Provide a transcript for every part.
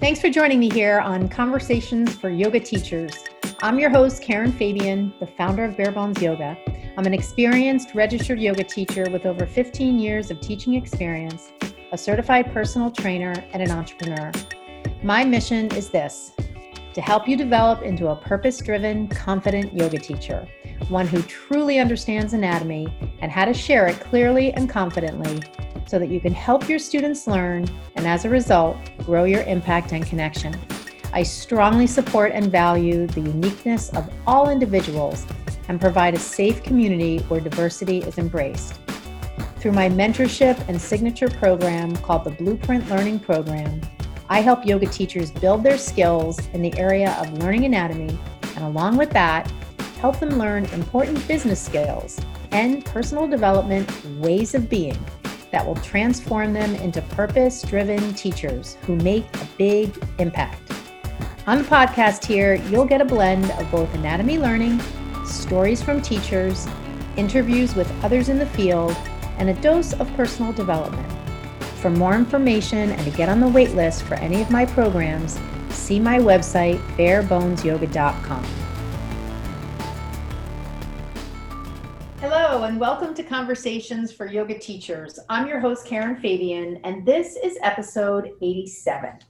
Thanks for joining me here on Conversations for Yoga Teachers. I'm your host, Karen Fabian, the founder of Bare Bones Yoga. I'm an experienced registered yoga teacher with over 15 years of teaching experience, a certified personal trainer, and an entrepreneur. My mission is this to help you develop into a purpose driven, confident yoga teacher, one who truly understands anatomy and how to share it clearly and confidently so that you can help your students learn and as a result, grow your impact and connection. I strongly support and value the uniqueness of all individuals and provide a safe community where diversity is embraced. Through my mentorship and signature program called the Blueprint Learning Program, I help yoga teachers build their skills in the area of learning anatomy, and along with that, help them learn important business skills and personal development ways of being that will transform them into purpose driven teachers who make a big impact. On the podcast here, you'll get a blend of both anatomy learning, stories from teachers, interviews with others in the field, and a dose of personal development. For more information and to get on the wait list for any of my programs, see my website, barebonesyoga.com. Hello, and welcome to Conversations for Yoga Teachers. I'm your host, Karen Fabian, and this is episode 87.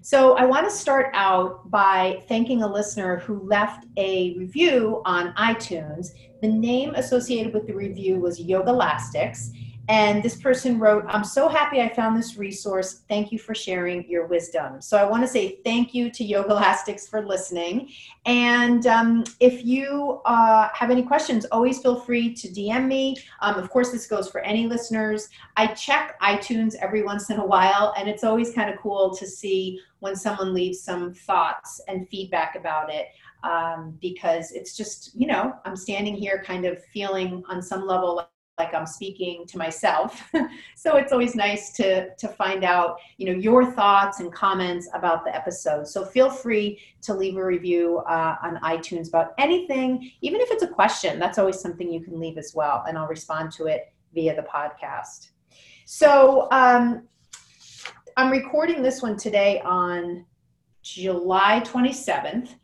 So, I want to start out by thanking a listener who left a review on iTunes. The name associated with the review was Yoga Elastics, and this person wrote, I'm so happy I found this resource. Thank you for sharing your wisdom. So I want to say thank you to Yoga Elastics for listening. And um, if you uh, have any questions, always feel free to DM me. Um, of course, this goes for any listeners. I check iTunes every once in a while, and it's always kind of cool to see when someone leaves some thoughts and feedback about it. Um, because it's just, you know, I'm standing here kind of feeling on some level like I'm speaking to myself. so it's always nice to to find out, you know, your thoughts and comments about the episode. So feel free to leave a review uh, on iTunes about anything, even if it's a question. That's always something you can leave as well, and I'll respond to it via the podcast. So um, I'm recording this one today on July 27th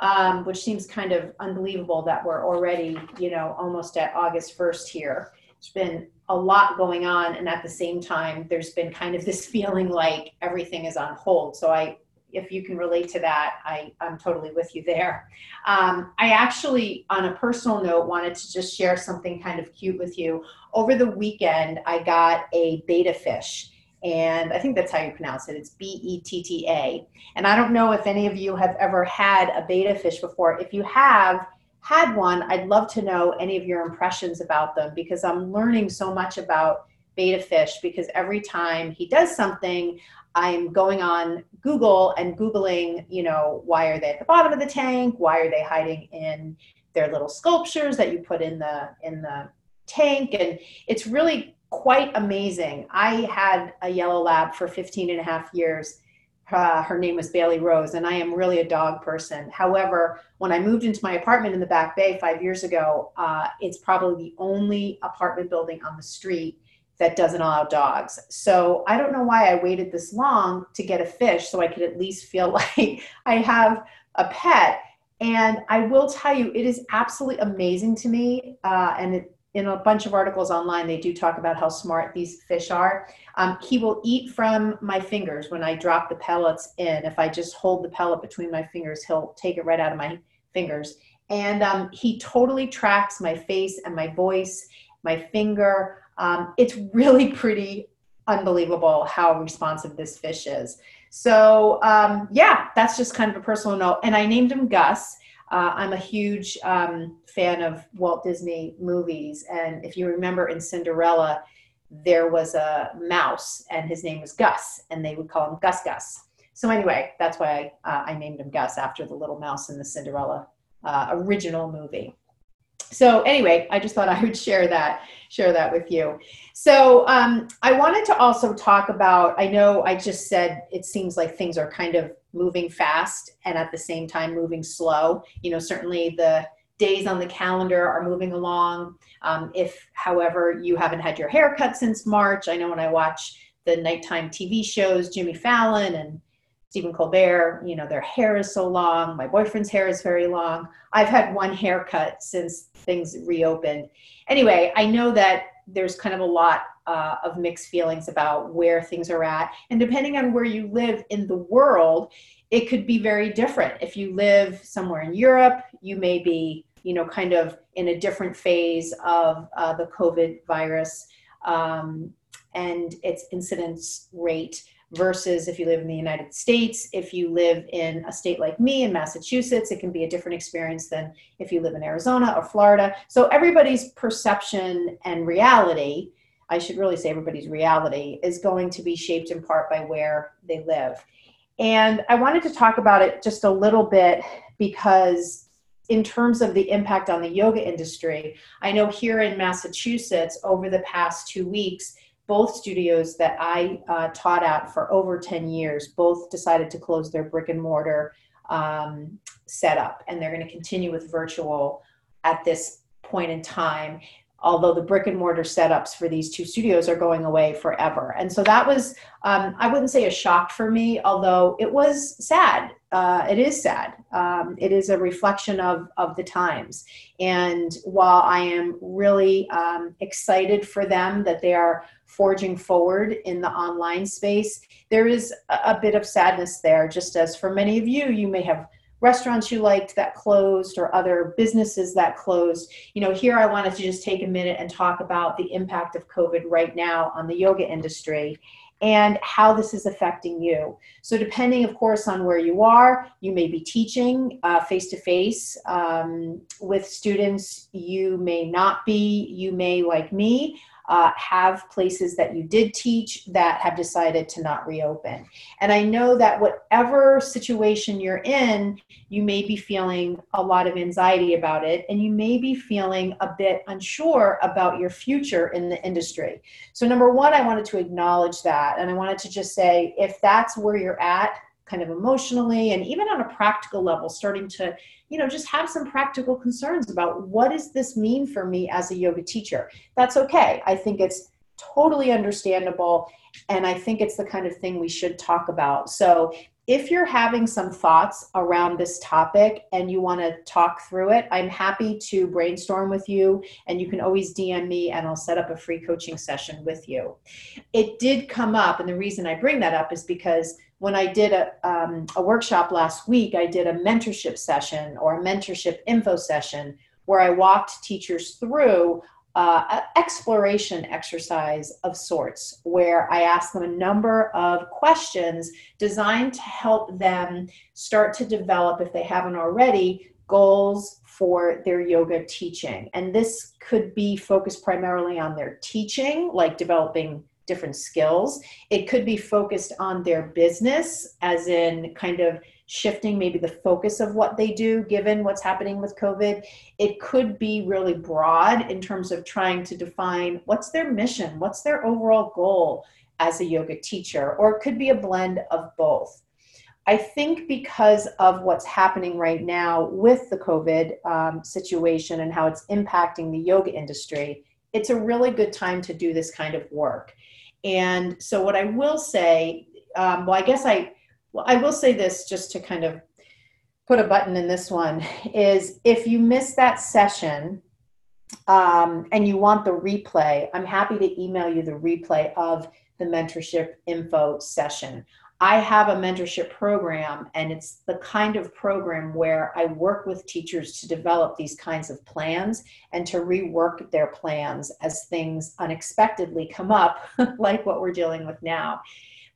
um, which seems kind of unbelievable that we're already, you know, almost at August 1st here. There's been a lot going on, and at the same time, there's been kind of this feeling like everything is on hold. So I, if you can relate to that, I, I'm totally with you there. Um, I actually, on a personal note, wanted to just share something kind of cute with you. Over the weekend, I got a betta fish and I think that's how you pronounce it. It's B E T T A. And I don't know if any of you have ever had a betta fish before. If you have had one, I'd love to know any of your impressions about them because I'm learning so much about betta fish because every time he does something, I'm going on Google and Googling, you know, why are they at the bottom of the tank? Why are they hiding in their little sculptures that you put in the in the tank? And it's really quite amazing. I had a yellow lab for 15 and a half years. Uh, her name was Bailey Rose, and I am really a dog person. However, when I moved into my apartment in the Back Bay five years ago, uh, it's probably the only apartment building on the street that doesn't allow dogs. So I don't know why I waited this long to get a fish so I could at least feel like I have a pet. And I will tell you, it is absolutely amazing to me. Uh, and it, in a bunch of articles online, they do talk about how smart these fish are. Um, he will eat from my fingers when I drop the pellets in. If I just hold the pellet between my fingers, he'll take it right out of my fingers. And um, he totally tracks my face and my voice, my finger. Um, it's really pretty unbelievable how responsive this fish is. So, um, yeah, that's just kind of a personal note. And I named him Gus. Uh, I'm a huge um, fan of Walt Disney movies, and if you remember in Cinderella, there was a mouse, and his name was Gus, and they would call him Gus Gus. So anyway, that's why I, uh, I named him Gus after the little mouse in the Cinderella uh, original movie so anyway i just thought i would share that share that with you so um, i wanted to also talk about i know i just said it seems like things are kind of moving fast and at the same time moving slow you know certainly the days on the calendar are moving along um, if however you haven't had your haircut since march i know when i watch the nighttime tv shows jimmy fallon and Stephen Colbert, you know, their hair is so long. My boyfriend's hair is very long. I've had one haircut since things reopened. Anyway, I know that there's kind of a lot uh, of mixed feelings about where things are at. And depending on where you live in the world, it could be very different. If you live somewhere in Europe, you may be, you know, kind of in a different phase of uh, the COVID virus um, and its incidence rate versus if you live in the United States. If you live in a state like me in Massachusetts, it can be a different experience than if you live in Arizona or Florida. So everybody's perception and reality, I should really say everybody's reality, is going to be shaped in part by where they live. And I wanted to talk about it just a little bit because in terms of the impact on the yoga industry, I know here in Massachusetts over the past two weeks, both studios that I uh, taught at for over 10 years both decided to close their brick and mortar um, setup and they're going to continue with virtual at this point in time although the brick and mortar setups for these two studios are going away forever. And so that was, um, I wouldn't say a shock for me, although it was sad. Uh, it is sad. Um, it is a reflection of, of the times. And while I am really um, excited for them that they are forging forward in the online space, there is a, bit of sadness there, just as for many of you, you may have restaurants you liked that closed or other businesses that closed. You know, here I wanted to just take a minute and talk about the impact of COVID right now on the yoga industry and how this is affecting you. So, depending, of course, on where you are, you may be teaching face to face with students. You may not be. You may, like me, uh, have places that you did teach that have decided to not reopen. And I know that whatever situation you're in, you may be feeling a lot of anxiety about it, and you may be feeling a bit unsure about your future in the industry. So, number one, I wanted to acknowledge that. And I wanted to just say if that's where you're at, kind of emotionally and even on a practical level starting to you know just have some practical concerns about what does this mean for me as a yoga teacher that's okay i think it's totally understandable and i think it's the kind of thing we should talk about so if you're having some thoughts around this topic and you want to talk through it, I'm happy to brainstorm with you. And you can always DM me and I'll set up a free coaching session with you. It did come up, and the reason I bring that up is because when I did a, um, a workshop last week, I did a mentorship session or a mentorship info session where I walked teachers through uh, an exploration exercise of sorts, where I asked them a number of questions designed to help them start to develop, if they haven't already, goals for their yoga teaching. And this could be focused primarily on their teaching, like developing different skills. It could be focused on their business, as in kind of shifting maybe the focus of what they do given what's happening with COVID. It could be really broad in terms of trying to define what's their mission, what's their overall goal as a yoga teacher, or it could be a blend of both. I think because of what's happening right now with the COVID um, situation and how it's impacting the yoga industry, it's a really good time to do this kind of work. And so, what I will say, um, well, I guess I, well, I will say this just to kind of put a button in this one is if you miss that session um, and you want the replay, I'm happy to email you the replay of the mentorship info session. I have a mentorship program, and it's the kind of program where I work with teachers to develop these kinds of plans and to rework their plans as things unexpectedly come up, like what we're dealing with now.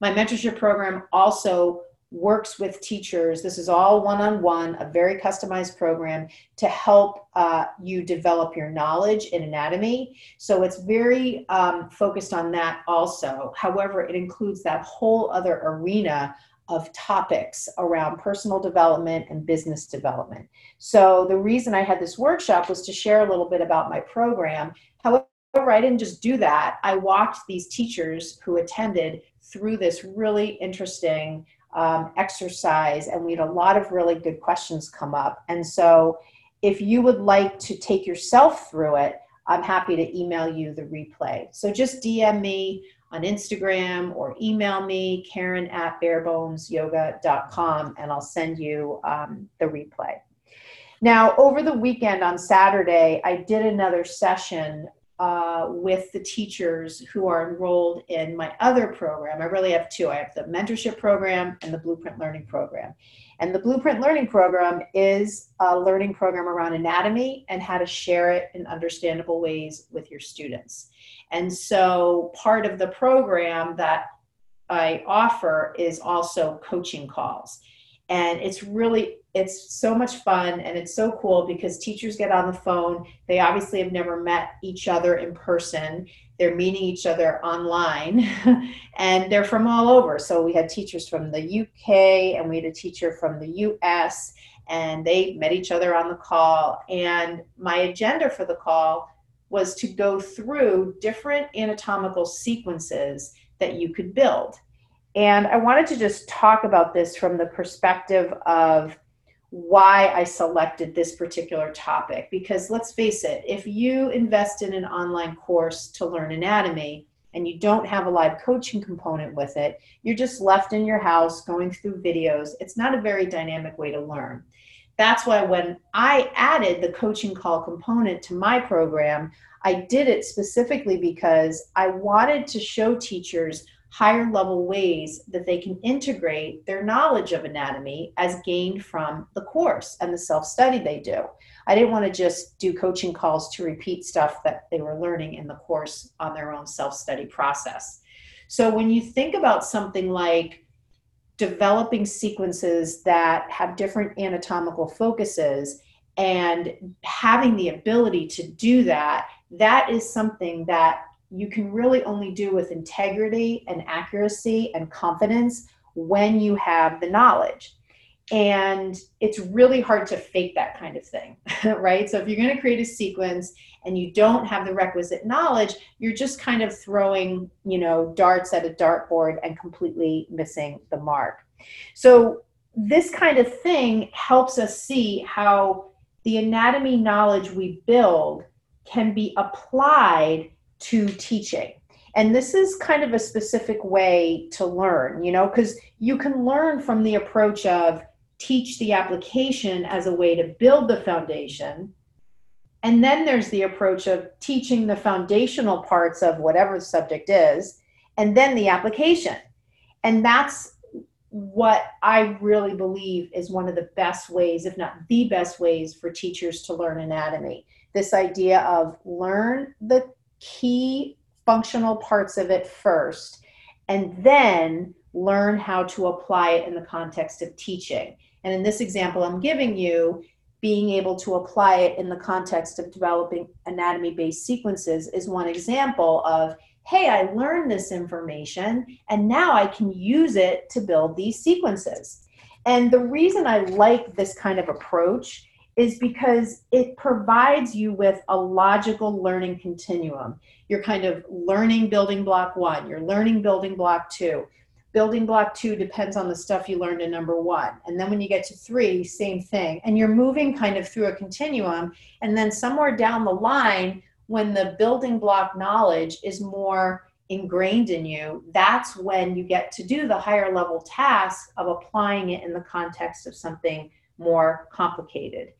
My mentorship program also works with teachers. This is all one on one, a very customized program to help uh, you develop your knowledge in anatomy. So it's very um, focused on that also. However, it includes that whole other arena of topics around personal development and business development. So the reason I had this workshop was to share a little bit about my program. However, I didn't just do that. I walked these teachers who attended through this really interesting um, exercise, and we had a lot of really good questions come up. And so, if you would like to take yourself through it, I'm happy to email you the replay. So just DM me on Instagram or email me, Karen at barebonesyoga.com, and I'll send you um, the replay. Now, over the weekend on Saturday, I did another session uh, with the teachers who are enrolled in my other program. I really have two I have the mentorship program and the blueprint learning program. And the blueprint learning program is a learning program around anatomy and how to share it in understandable ways with your students. And so part of the program that I offer is also coaching calls. And it's really it's so much fun and it's so cool because teachers get on the phone. They obviously have never met each other in person. They're meeting each other online and they're from all over. So we had teachers from the UK and we had a teacher from the US and they met each other on the call. And my agenda for the call was to go through different anatomical sequences that you could build. And I wanted to just talk about this from the perspective of why I selected this particular topic. Because let's face it, if you invest in an online course to learn anatomy and you don't have a live coaching component with it, you're just left in your house going through videos. It's not a very dynamic way to learn. That's why when I added the coaching call component to my program, I did it specifically because I wanted to show teachers higher level ways that they can integrate their knowledge of anatomy as gained from the course and the self study they do. I didn't want to just do coaching calls to repeat stuff that they were learning in the course on their own self study process. So when you think about something like developing sequences that have different anatomical focuses and having the ability to do that, that is something that you can really only do with integrity and accuracy and confidence when you have the knowledge. And it's really hard to fake that kind of thing, right? So if you're going to create a sequence and you don't have the requisite knowledge, you're just kind of throwing, you know, darts at a dartboard and completely missing the mark. So this kind of thing helps us see how the anatomy knowledge we build can be applied to teaching. And this is kind of a specific way to learn, you know, because you can learn from the approach of teach the application as a way to build the foundation. And then there's the approach of teaching the foundational parts of whatever the subject is, and then the application. And that's what I really believe is one of the best ways, if not the best ways, for teachers to learn anatomy. This idea of learn the key functional parts of it first and then learn how to apply it in the context of teaching. And in this example I'm giving you, being able to apply it in the context of developing anatomy based sequences is one example of hey, I learned this information and now I can use it to build these sequences. And the reason I like this kind of approach is because it provides you with a logical learning continuum. You're kind of learning building block one, you're learning building block two. Building block two depends on the stuff you learned in number one. And then when you get to three, same thing. And you're moving kind of through a continuum. And then somewhere down the line, when the building block knowledge is more ingrained in you, that's when you get to do the higher level task of applying it in the context of something more complicated.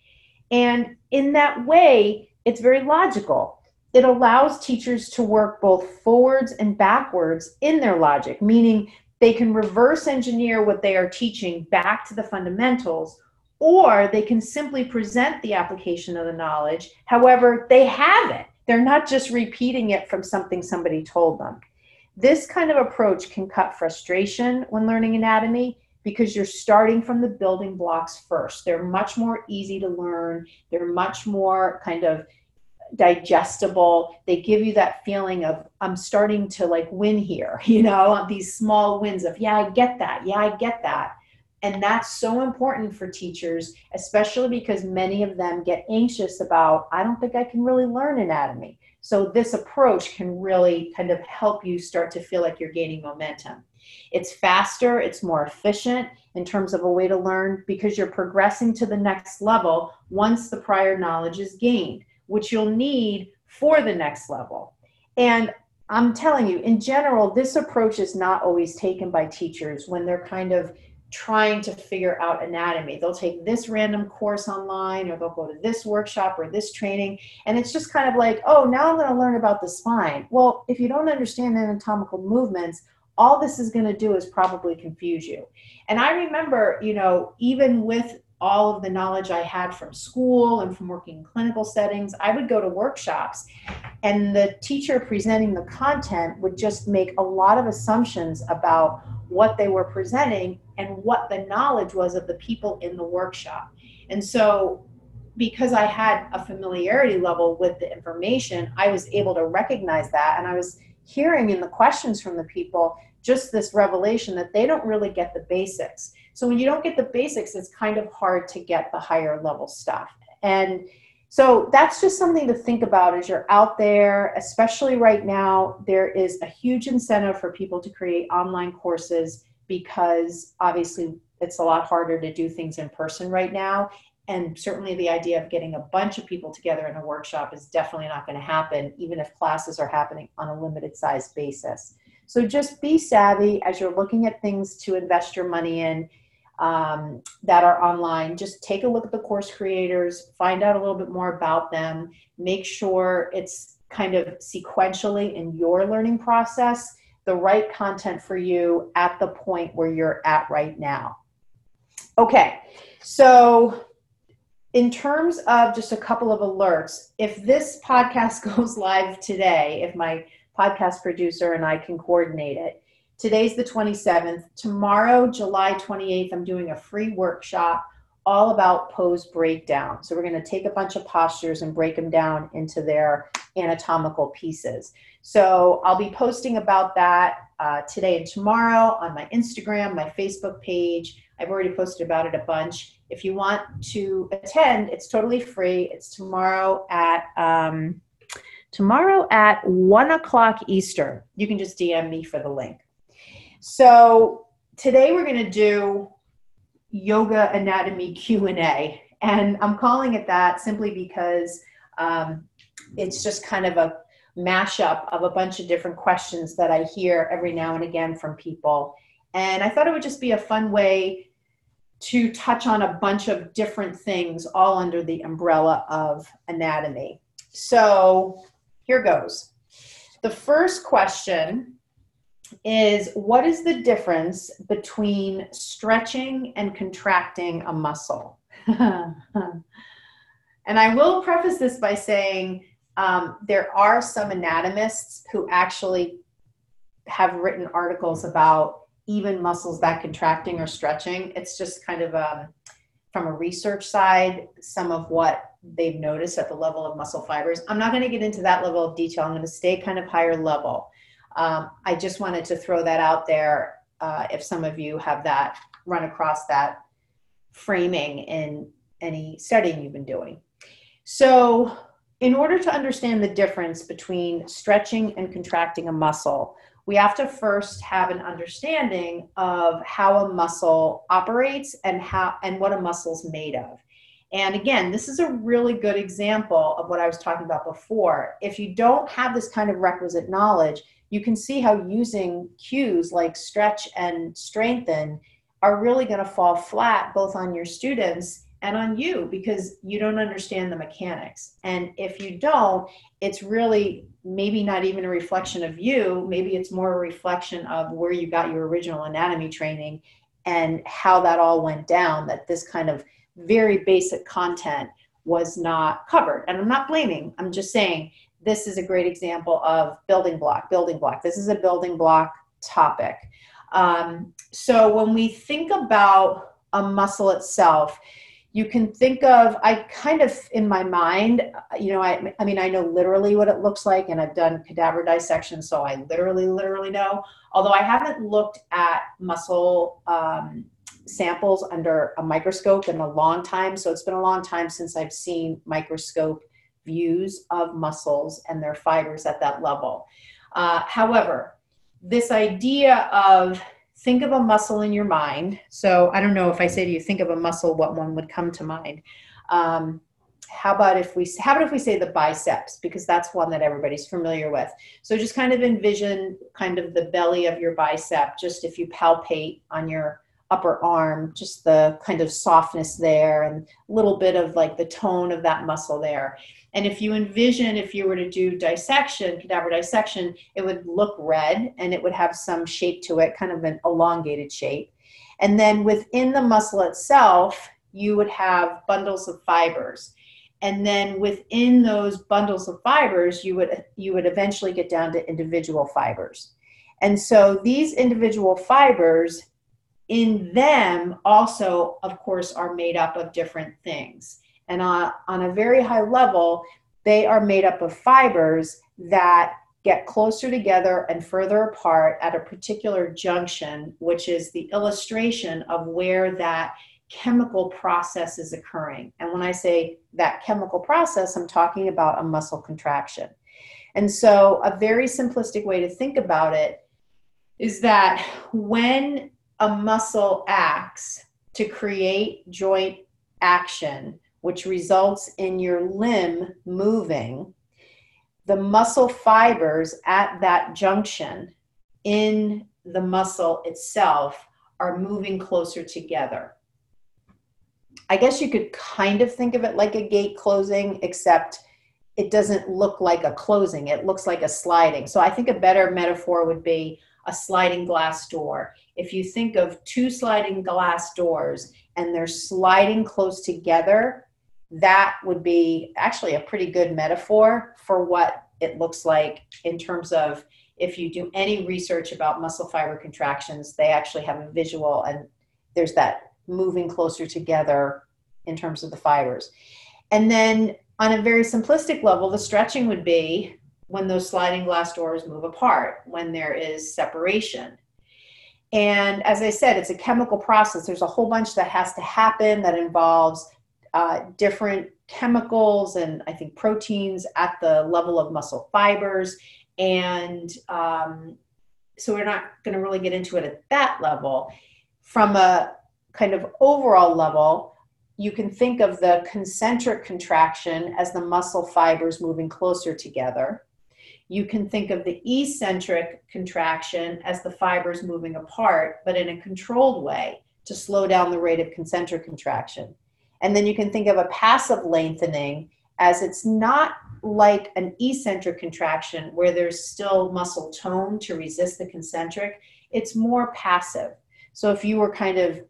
And in that way, it's very logical. It allows teachers to work both forwards and backwards in their logic, meaning they can reverse engineer what they are teaching back to the fundamentals, or they can simply present the application of the knowledge. However, they have it. They're not just repeating it from something somebody told them. This kind of approach can cut frustration when learning anatomy because you're starting from the building blocks first. They're much more easy to learn, they're much more kind of digestible. They give you that feeling of, I'm starting to like win here, you know, these small wins of, yeah, I get that. Yeah, I get that. And that's so important for teachers, especially because many of them get anxious about, I don't think I can really learn anatomy. So, this approach can really kind of help you start to feel like you're gaining momentum. It's faster, it's more efficient in terms of a way to learn because you're progressing to the next level once the prior knowledge is gained, which you'll need for the next level. And I'm telling you, in general, this approach is not always taken by teachers when they're kind of trying to figure out anatomy. They'll take this random course online or they'll go to this workshop or this training. And it's just kind of like, oh, now I'm going to learn about the spine. Well, if you don't understand anatomical movements, all this is going to do is probably confuse you. And I remember, you know, even with all of the knowledge I had from school and from working in clinical settings, I would go to workshops and the teacher presenting the content would just make a lot of assumptions about what they were presenting and what the knowledge was of the people in the workshop. And so, because I had a familiarity level with the information, I was able to recognize that. And I was hearing in the questions from the people just this revelation that they don't really get the basics. So, when you don't get the basics, it's kind of hard to get the higher level stuff. And so that's just something to think about as you're out there, especially right now. There is a huge incentive for people to create online courses because obviously it's a lot harder to do things in person right now. And certainly the idea of getting a bunch of people together in a workshop is definitely not going to happen, even if classes are happening on a limited size basis. So just be savvy as you're looking at things to invest your money in um, that are online. Just take a look at the course creators, find out a little bit more about them, make sure it's kind of sequentially in your learning process, the right content for you at the point where you're at right now. Okay, so in terms of just a couple of alerts, if this podcast goes live today, if my podcast producer and I can coordinate it, Today's the 27th. Tomorrow, July 28th, I'm doing a free workshop all about pose breakdown. So we're going to take a bunch of postures and break them down into their anatomical pieces. So I'll be posting about that uh, today and tomorrow on my Instagram, my Facebook page. I've already posted about it a bunch. If you want to attend, it's totally free. It's tomorrow at um, tomorrow at one o'clock Eastern. You can just DM me for the link. So today we're going to do yoga anatomy Q&A. And I'm calling it that simply because um, it's just kind of a mashup of a bunch of different questions that I hear every now and again from people. And I thought it would just be a fun way to touch on a bunch of different things all under the umbrella of anatomy. So here goes. The first question is what is the difference between stretching and contracting a muscle? and I will preface this by saying um, there are some anatomists who actually have written articles about even muscles that contracting or stretching. It's just kind of um, from a research side, some of what they've noticed at the level of muscle fibers. I'm not going to get into that level of detail. I'm going to stay kind of higher level. Um, I just wanted to throw that out there uh, if some of you have that run across that framing in any studying you've been doing. So, in order to understand the difference between stretching and contracting a muscle, we have to first have an understanding of how a muscle operates and how and what a muscle is made of. And again, this is a really good example of what I was talking about before. If you don't have this kind of requisite knowledge, you can see how using cues like stretch and strengthen are really going to fall flat both on your students and on you because you don't understand the mechanics. And if you don't, it's really maybe not even a reflection of you, maybe it's more a reflection of where you got your original anatomy training and how that all went down, that this kind of very basic content was not covered. And I'm not blaming, I'm just saying this is a great example of building block, building block. This is a building block topic. Um, so when we think about a muscle itself, you can think of i kind of in my mind you know I, I mean i know literally what it looks like and i've done cadaver dissection so i literally literally know although i haven't looked at muscle um, samples under a microscope in a long time so it's been a long time since i've seen microscope views of muscles and their fibers at that level. Uh, however, this idea of think of a muscle in your mind. So I don't know if I say to you, think of a muscle, what one would come to mind. Um, how about if we how about if we say the biceps because that's one that everybody's familiar with so just kind of envision kind of the belly of your bicep just if you palpate on your upper arm just the kind of softness there and a little bit of like the tone of that muscle there. And if you envision if you were to do dissection cadaver dissection it would look red and it would have some shape to it kind of an elongated shape. And then within the muscle itself you would have bundles of fibers. And then within those bundles of fibers you would you would eventually get down to individual fibers. And so these individual fibers in them also of course are made up of different things and on, on a very high level they are made up of fibers that get closer together and further apart at a particular junction which is the illustration of where that chemical process is occurring. And when I say that chemical process, I'm talking about a muscle contraction. And so, a very simplistic way to think about it is that when a muscle acts to create joint action, which results in your limb moving, the muscle fibers at that junction in the muscle itself are moving closer together. I guess you could kind of think of it like a gate closing, except it doesn't look like a closing. It looks like a sliding. So I think a better metaphor would be a sliding glass door. If you think of two sliding glass doors and they're sliding close together, that would be actually a pretty good metaphor for what it looks like in terms of if you do any research about muscle fiber contractions, they actually have a visual and there's that moving closer together in terms of the fibers. And then on a very simplistic level, the stretching would be when those sliding glass doors move apart, when there is separation. And as I said, it's a chemical process. There's a whole bunch that has to happen that involves uh, different chemicals and I think proteins at the level of muscle fibers. And um, so we're not going to really get into it at that level. From a kind of overall level, you can think of the concentric contraction as the muscle fibers moving closer together. You can think of the eccentric contraction as the fibers moving apart, but in a controlled way to slow down the rate of concentric contraction. And then you can think of a passive lengthening as it's not like an eccentric contraction where there's still muscle tone to resist the concentric, it's more passive. So if you were kind of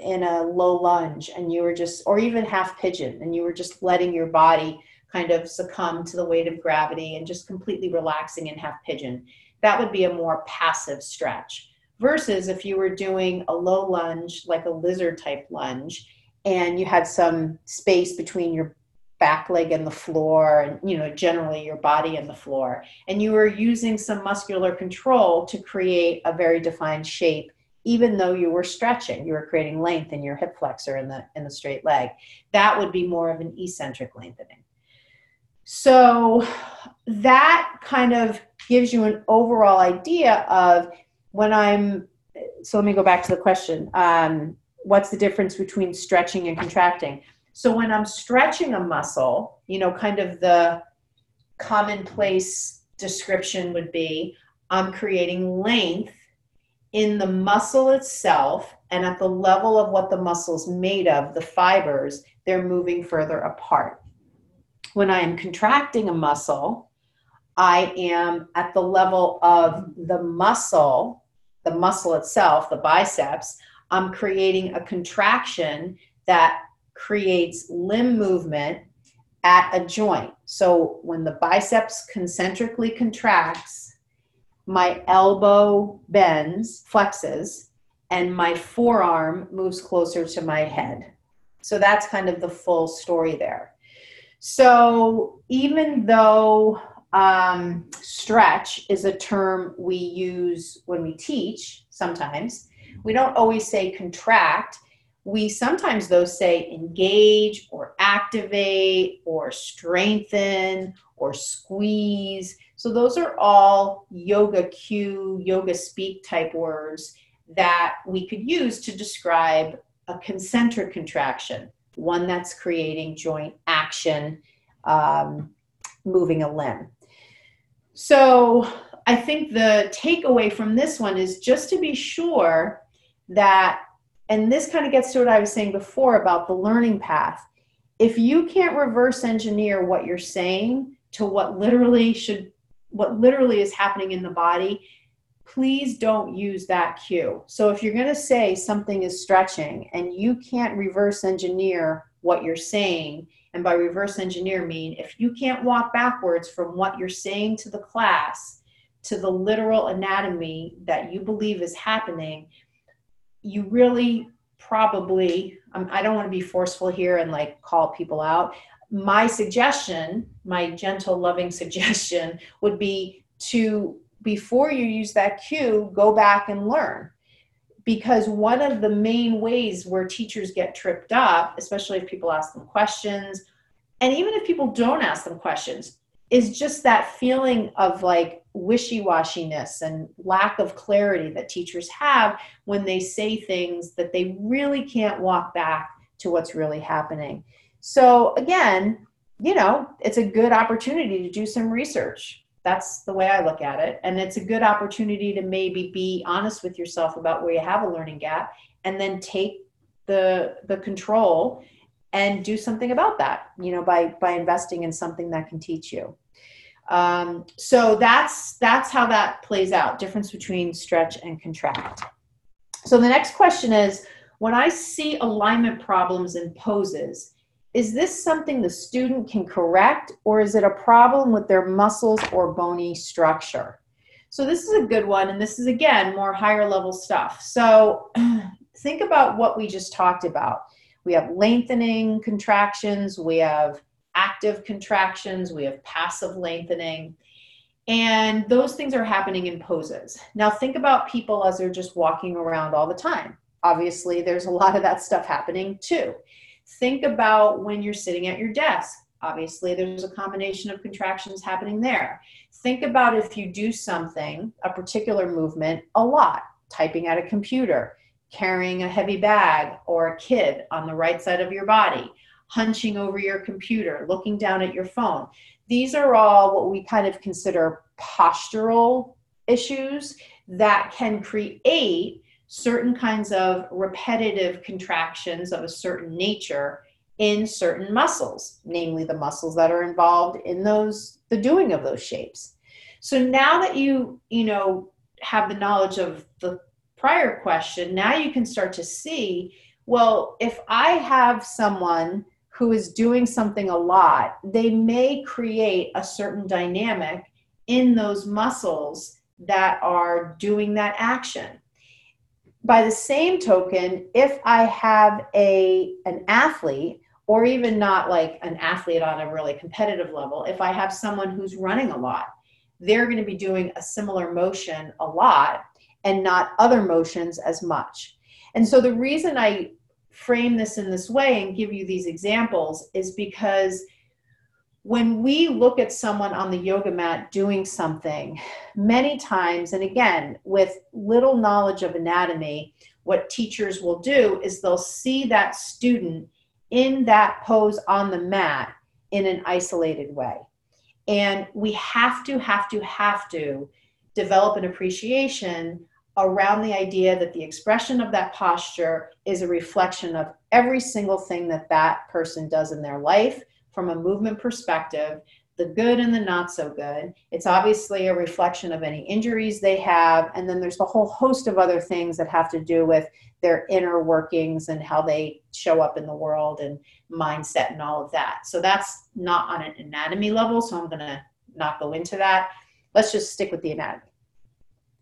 in a low lunge and you were just or even half pigeon and you were just letting your body kind of succumb to the weight of gravity and just completely relaxing in half pigeon that would be a more passive stretch versus if you were doing a low lunge like a lizard type lunge and you had some space between your back leg and the floor and you know generally your body and the floor and you were using some muscular control to create a very defined shape even though you were stretching, you were creating length in your hip flexor in the in the straight leg. That would be more of an eccentric lengthening. So that kind of gives you an overall idea of when I'm. So let me go back to the question. Um, what's the difference between stretching and contracting? So when I'm stretching a muscle, you know, kind of the commonplace description would be I'm creating length in the muscle itself and at the level of what the muscle's made of, the fibers, they're moving further apart. When I am contracting a muscle, I am at the level of the muscle, the muscle itself, the biceps, I'm creating a contraction that creates limb movement at a joint. So when the biceps concentrically contracts, my elbow bends, flexes, and my forearm moves closer to my head. So that's kind of the full story there. So even though um, stretch is a term we use when we teach sometimes, we don't always say contract. We sometimes, though, say engage or activate or strengthen or squeeze. So those are all yoga cue, yoga speak type words that we could use to describe a concentric contraction. One that's creating joint action, um, moving a limb. So I think the takeaway from this one is just to be sure that, and this kind of gets to what I was saying before about the learning path. If you can't reverse engineer what you're saying to what literally should, what literally is happening in the body, please don't use that cue. So if you're going to say something is stretching and you can't reverse engineer what you're saying, and by reverse engineer mean if you can't walk backwards from what you're saying to the class to the literal anatomy that you believe is happening, you really probably, um, I don't want to be forceful here and like call people out. My suggestion, my gentle, loving suggestion would be to, before you use that cue, go back and learn. Because one of the main ways where teachers get tripped up, especially if people ask them questions, and even if people don't ask them questions, is just that feeling of like wishy-washiness and lack of clarity that teachers have when they say things that they really can't walk back to what's really happening. So again, you know, it's a good opportunity to do some research. That's the way I look at it. And it's a good opportunity to maybe be honest with yourself about where you have a learning gap and then take the the control and do something about that, you know, by by investing in something that can teach you. Um, so that's that's how that plays out. Difference between stretch and contract. So the next question is, when I see alignment problems in poses, is this something the student can correct, or is it a problem with their muscles or bony structure? So this is a good one, and this is again more higher level stuff. So think about what we just talked about. We have lengthening contractions, we have active contractions, we have passive lengthening. And those things are happening in poses. Now, think about people as they're just walking around all the time. Obviously, there's a lot of that stuff happening too. Think about when you're sitting at your desk. Obviously, there's a combination of contractions happening there. Think about if you do something, a particular movement, a lot, typing at a computer, carrying a heavy bag or a kid on the right side of your body hunching over your computer, looking down at your phone. These are all what we kind of consider postural issues that can create certain kinds of repetitive contractions of a certain nature in certain muscles, namely the muscles that are involved in those the doing of those shapes. So now that you, you know, have the knowledge of the prior question, now you can start to see, well, if I have someone who is doing something a lot, they may create a certain dynamic in those muscles that are doing that action. By the same token, if I have a an athlete or even not like an athlete on a really competitive level, if I have someone who's running a lot, they're going to be doing a similar motion a lot and not other motions as much. And so the reason I frame this in this way and give you these examples is because when we look at someone on the yoga mat doing something, many times, and again, with little knowledge of anatomy, what teachers will do is they'll see that student in that pose on the mat in an isolated way. And we have to, have to, have to develop an appreciation around the idea that the expression of that posture is a reflection of every single thing that that person does in their life from a movement perspective the good and the not so good. It's obviously a reflection of any injuries they have. And then there's a whole host of other things that have to do with their inner workings and how they show up in the world and mindset and all of that. So that's not on an anatomy level. So I'm going to not go into that. Let's just stick with the anatomy.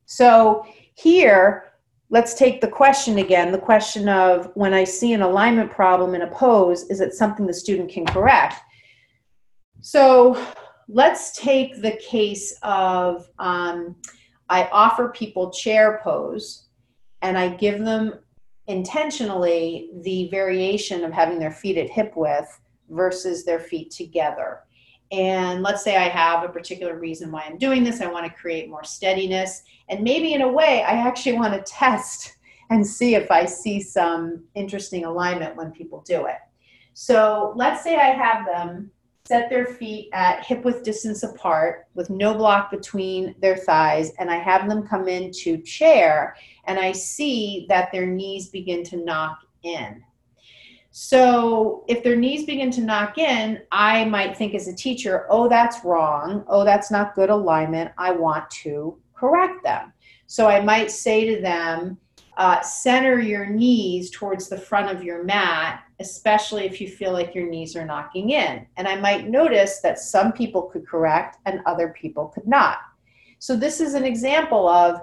So here, let's take the question again the question of when I see an alignment problem in a pose, is it something the student can correct? So let's take the case of um, I offer people chair pose and I give them intentionally the variation of having their feet at hip width versus their feet together. And let's say I have a particular reason why I'm doing this. I want to create more steadiness. And maybe in a way, I actually want to test and see if I see some interesting alignment when people do it. So let's say I have them set their feet at hip width distance apart with no block between their thighs, and I have them come into chair, and I see that their knees begin to knock in. So if their knees begin to knock in, I might think as a teacher, oh, that's wrong. Oh, that's not good alignment. I want to correct them. So I might say to them, uh, center your knees towards the front of your mat, especially if you feel like your knees are knocking in. And I might notice that some people could correct and other people could not. So this is an example of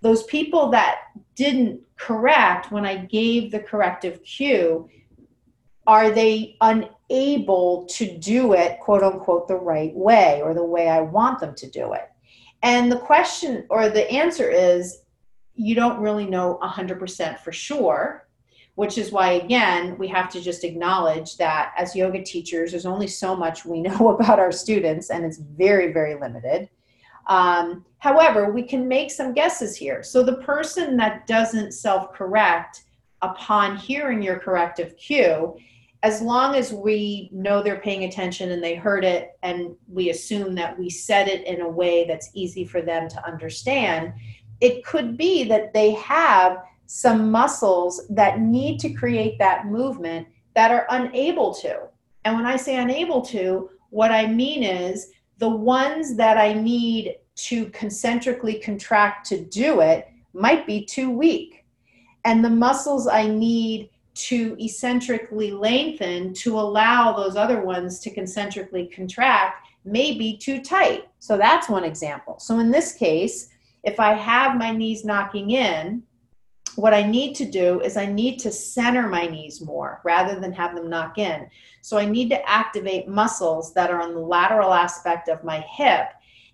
those people that didn't correct when I gave the corrective cue. Are they unable to do it, quote unquote, the right way or the way I want them to do it? And the question or the answer is you don't really know 100% for sure, which is why, again, we have to just acknowledge that as yoga teachers, there's only so much we know about our students, and it's very, very limited. Um, however, we can make some guesses here. So the person that doesn't self correct upon hearing your corrective cue, as long as we know they're paying attention and they heard it, and we assume that we said it in a way that's easy for them to understand, it could be that they have some muscles that need to create that movement that are unable to. And when I say unable to, what I mean is the ones that I need to concentrically contract to do it might be too weak. And the muscles I need to eccentrically lengthen to allow those other ones to concentrically contract may be too tight. So that's one example. So in this case, if I have my knees knocking in, what I need to do is I need to center my knees more rather than have them knock in. So I need to activate muscles that are on the lateral aspect of my hip,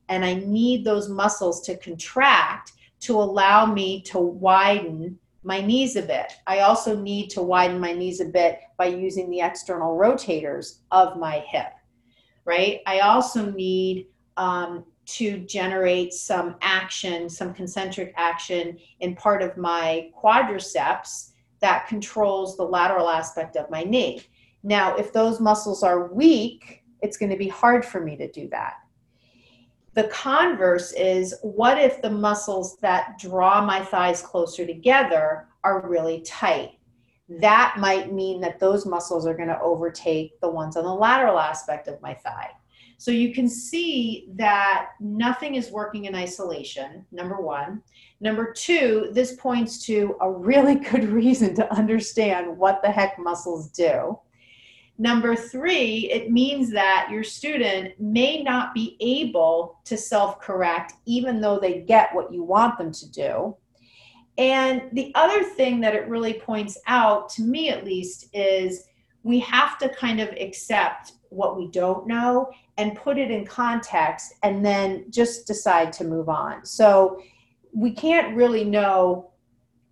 and I need those muscles to contract to allow me to widen my knees a bit. I also need to widen my knees a bit by using the external rotators of my hip, right? I also need um, to generate some action, some concentric action in part of my quadriceps that controls the lateral aspect of my knee. Now, if those muscles are weak, it's going to be hard for me to do that. The converse is what if the muscles that draw my thighs closer together are really tight? That might mean that those muscles are going to overtake the ones on the lateral aspect of my thigh. So you can see that nothing is working in isolation, number one. Number two, this points to a really good reason to understand what the heck muscles do. Number three, it means that your student may not be able to self correct even though they get what you want them to do. And the other thing that it really points out, to me at least, is we have to kind of accept what we don't know and put it in context and then just decide to move on. So we can't really know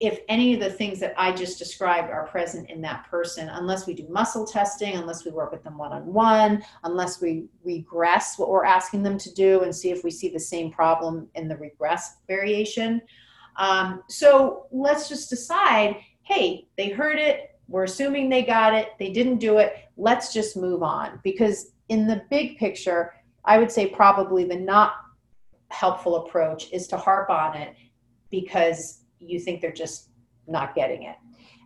if any of the things that I just described are present in that person unless we do muscle testing, unless we work with them one on one, unless we regress what we're asking them to do and see if we see the same problem in the regress variation. Um, so let's just decide hey, they heard it, we're assuming they got it, they didn't do it, let's just move on because in the big picture, I would say probably the not helpful approach is to harp on it because you think they're just not getting it.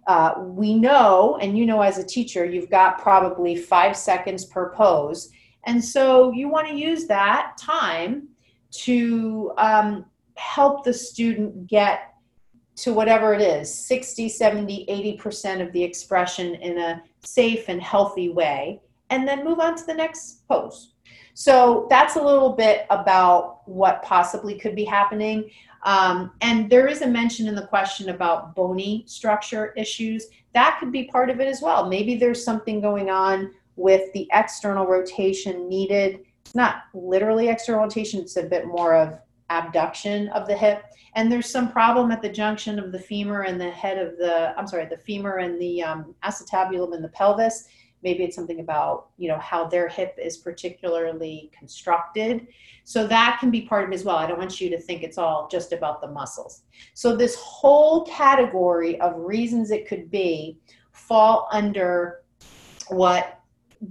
Uh, we know, and you know as a teacher, you've got probably five seconds per pose. And so you want to use that time to um, help the student get to whatever it is 60, 70, 80% of the expression in a safe and healthy way and then move on to the next pose. So that's a little bit about what possibly could be happening. Um, and there is a mention in the question about bony structure issues. That could be part of it as well. Maybe there's something going on with the external rotation needed. It's not literally external rotation, it's a bit more of abduction of the hip. And there's some problem at the junction of the femur and the head of the, I'm sorry, the femur and the um, acetabulum and the pelvis maybe it's something about you know how their hip is particularly constructed. So that can be part of it as well. I don't want you to think it's all just about the muscles. So this whole category of reasons it could be fall under what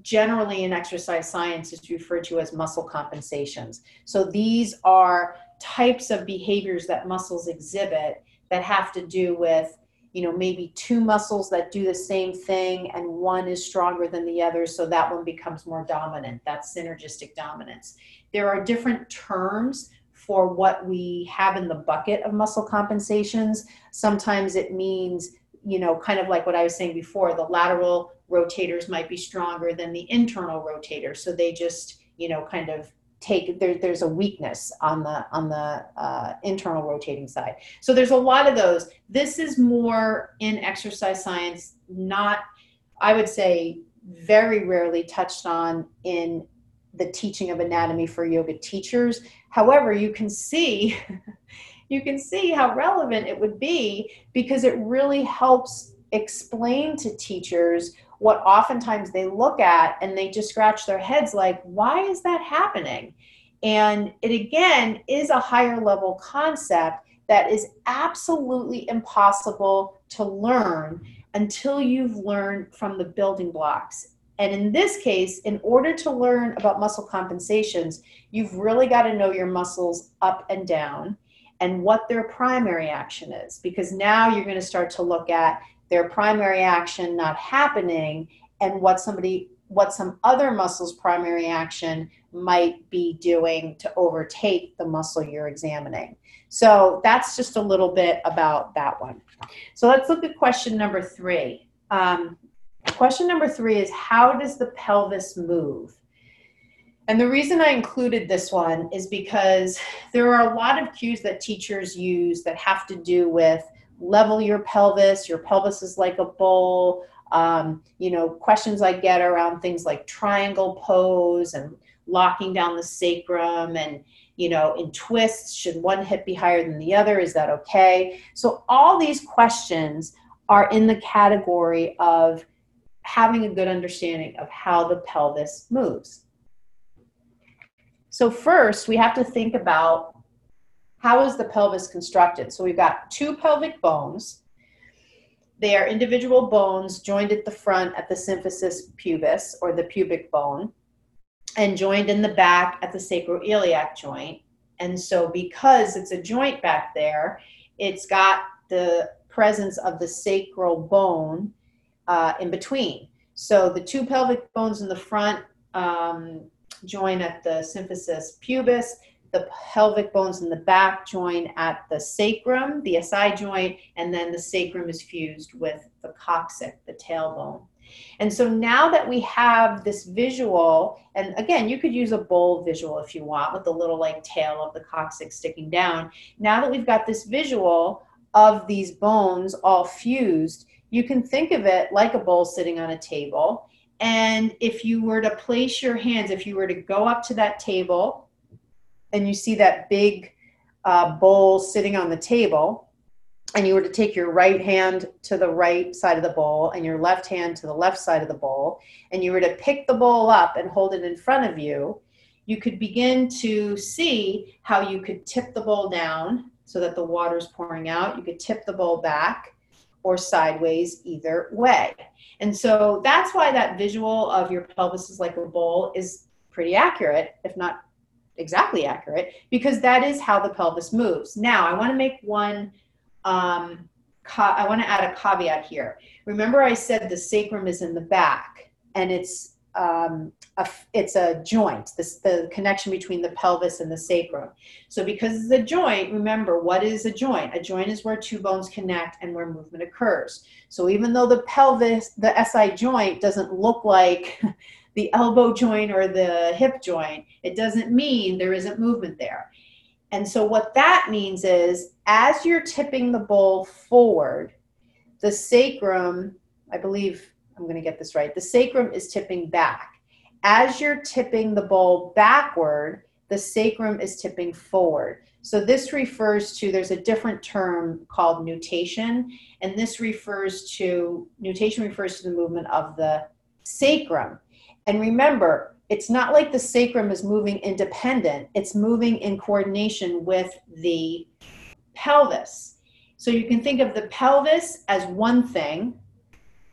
generally in exercise science is referred to as muscle compensations. So these are types of behaviors that muscles exhibit that have to do with you know maybe two muscles that do the same thing and one is stronger than the other so that one becomes more dominant. That's synergistic dominance. There are different terms for what we have in the bucket of muscle compensations. Sometimes it means you know kind of like what i was saying before the lateral rotators might be stronger than the internal rotators so they just you know kind of take there, there's a weakness on the on the uh, internal rotating side. So there's a lot of those. This is more in exercise science not i would say very rarely touched on in the teaching of anatomy for yoga teachers. However you can see you can see how relevant it would be because it really helps explain to teachers what oftentimes they look at and they just scratch their heads like, why is that happening? And it again is a higher level concept that is absolutely impossible to learn until you've learned from the building blocks. And in this case, in order to learn about muscle compensations, you've really got to know your muscles up and down and what their primary action is. Because now you're going to start to look at their primary action not happening and what somebody what some other muscle's primary action might be doing to overtake the muscle you're examining. So that's just a little bit about that one. So let's look at question number three. Um, question number three is how does the pelvis move? And the reason I included this one is because there are a lot of cues that teachers use that have to do with level your pelvis. Your pelvis is like a bowl. Um, you know, questions I get around things like triangle pose and locking down the sacrum and you know in twists should one hip be higher than the other is that okay so all these questions are in the category of having a good understanding of how the pelvis moves so first we have to think about how is the pelvis constructed? So we've got two pelvic bones. They are individual bones joined at the front at the symphysis pubis or the pubic bone and joined in the back at the sacroiliac joint. And so because it's a joint back there, it's got the presence of the sacral bone uh, in between. So the two pelvic bones in the front um, join at the symphysis pubis the pelvic bones in the back join at the sacrum, the SI joint, and then the sacrum is fused with the coccyx, the tailbone. And so now that we have this visual, and again, you could use a bowl visual if you want with the little like tail of the coccyx sticking down. Now that we've got this visual of these bones all fused, you can think of it like a bowl sitting on a table. And if you were to place your hands, if you were to go up to that table and you see that big uh, bowl sitting on the table, and you were to take your right hand to the right side of the bowl and your left hand to the left side of the bowl, and you were to pick the bowl up and hold it in front of you, you could begin to see how you could tip the bowl down so that the water is pouring out. You could tip the bowl back or sideways, either way. And so that's why that visual of your pelvis is like a bowl is pretty accurate, if not exactly accurate because that is how the pelvis moves. Now, I want to make one, um, ca- I want to add a caveat here. Remember, I said the sacrum is in the back and it's um, a, it's a joint, this, the connection between the pelvis and the sacrum. So, because it's a joint, remember what is a joint? A joint is where two bones connect and where movement occurs. So, even though the pelvis, the SI joint, doesn't look like the elbow joint or the hip joint, it doesn't mean there isn't movement there. And so, what that means is as you're tipping the bowl forward, the sacrum, I believe I'm going to get this right, the sacrum is tipping back. As you're tipping the bowl backward, the sacrum is tipping forward. So this refers to, there's a different term called nutation, and this refers to, nutation refers to the movement of the sacrum. And remember, it's not like the sacrum is moving independent, it's moving in coordination with the pelvis. So you can think of the pelvis as one thing,